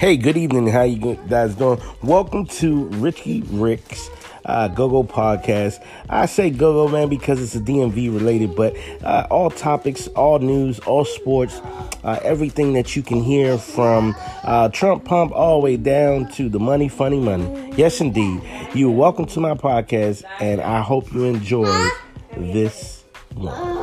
Hey, good evening. How you guys doing? Welcome to Richie Rick's uh, GoGo podcast. I say GoGo man because it's a DMV related, but uh, all topics, all news, all sports, uh, everything that you can hear from uh, Trump pump all the way down to the money, funny money. Yes, indeed. You're welcome to my podcast, and I hope you enjoy this one.